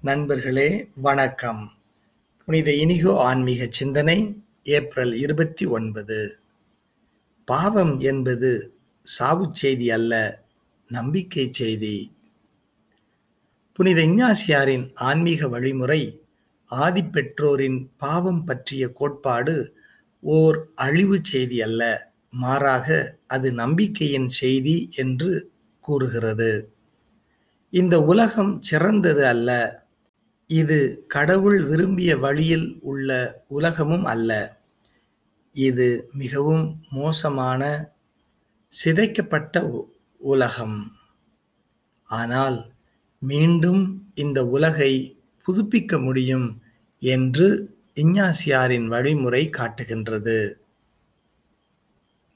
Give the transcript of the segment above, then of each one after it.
நண்பர்களே வணக்கம். புனித இனிகோ ஆன்மீக சிந்தனை ஏப்ரல் இருபத்தி ஒன்பது. பாவம் என்பது சாவுச் செய்தி அல்ல நம்பிக்கை செய்தி. புனித இஞ்ஞாசியாரின் ஆன்மீக வழிமுறை ஆதிப்பெற்றோரின் பாவம் பற்றிய கோட்பாடு ஓர் அழிவுச் செய்தி அல்ல மாறாக அது நம்பிக்கையின் செய்தி என்று கூறுகிறது. இந்த உலகம் சிறந்தது அல்ல இது கடவுள் விரும்பிய வழியில் உள்ள உலகமும் அல்ல. இது மிகவும் மோசமான சிதைக்கப்பட்ட உ- உலகம். ஆனால் மீண்டும் இந்த உலகை புதுப்பிக்க முடியும் என்று இஞ்ஞாசியாரின் வழிமுறை காட்டுகின்றது.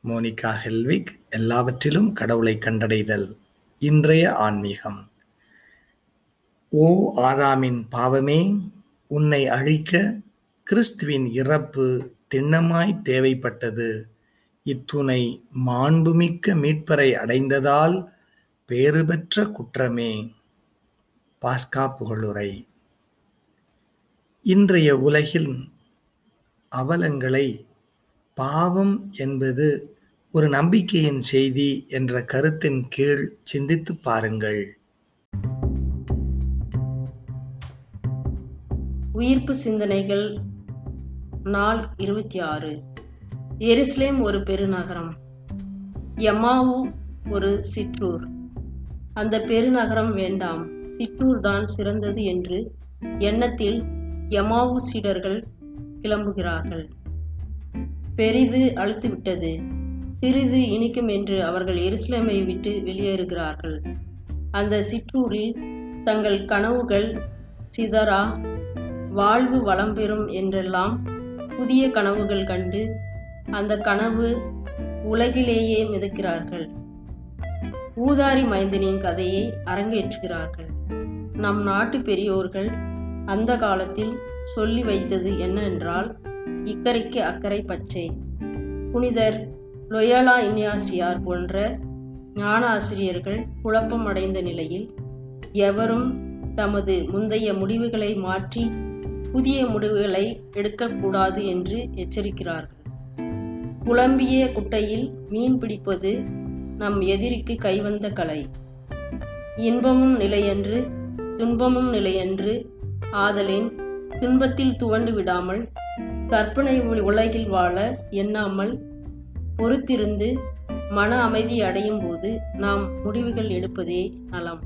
மோனிகா ஹெல்விக் எல்லாவற்றிலும் கடவுளை கண்டடைதல். இன்றைய ஆன்மீகம். ஓ ஆதாமின் பாவமே உன்னை அழிக்க கிறிஸ்துவின் இறப்பு திண்ணமாய் தேவைப்பட்டது. இத்துணை மாண்புமிக்க மீட்பரை அடைந்ததால் பேறு பெற்ற குற்றமே. பாஸ்கா புகழுரை. இன்றைய உலகில் அவலங்களை பாவம் என்பது ஒரு நம்பிக்கையின் செய்தி என்ற கருத்தின் கீழ் சிந்தித்துப் பாருங்கள். உயிர்ப்பு சிந்தனைகள் நாள் இருபத்தி ஆறு. எருசலேம் ஒரு பெருநகரம். யமாவு ஒரு சிற்றூர். அந்த பெருநகரம் வேண்டாம். சிற்றூர் தான் சிறந்தது என்று எண்ணத்தில் யமாவு சீடர்கள் கிளம்புகிறார்கள். பெரிது அழுத்துவிட்டது. சிறிது இனிக்கும் என்று அவர்கள் எருசலேமை விட்டு வெளியேறுகிறார்கள். அந்த சிற்றூரில் தங்கள் கனவுகள் சிதறா வாழ்வு வளம் பெறும் என்றெல்லாம் புதிய கனவுகள் கண்டு அந்த கனவு உலகிலேயே மிதக்கிறார்கள். ஊதாரி மைந்தனின் கதையை அரங்கேற்றுகிறார்கள். நம் நாட்டு பெரியோர்கள் அந்த காலத்தில் சொல்லி வைத்தது என்னவென்றால் இக்கரைக்கு அக்கறை பச்சை. புனிதர் லொயலா இன்யாசியார் போன்ற ஞான ஆசிரியர்கள் குழப்பம் அடைந்த நிலையில் எவரும் தமது முந்தைய முடிவுகளை மாற்றி புதிய முடிவுகளை எடுக்கக்கூடாது என்று எச்சரிக்கிறார்கள். குழம்பிய குட்டையில் மீன் பிடிப்பது நம் எதிரிக்கு கைவந்த கலை. இன்பமும் நிலையன்று துன்பமும் நிலையன்று ஆதலின் துன்பத்தில் துவண்டு விடாமல் கற்பனை உலகில் வாழ எண்ணாமல் பொறுத்திருந்து மன அமைதி அடையும் போது நாம் முடிவுகள் எடுப்பதே நலம்.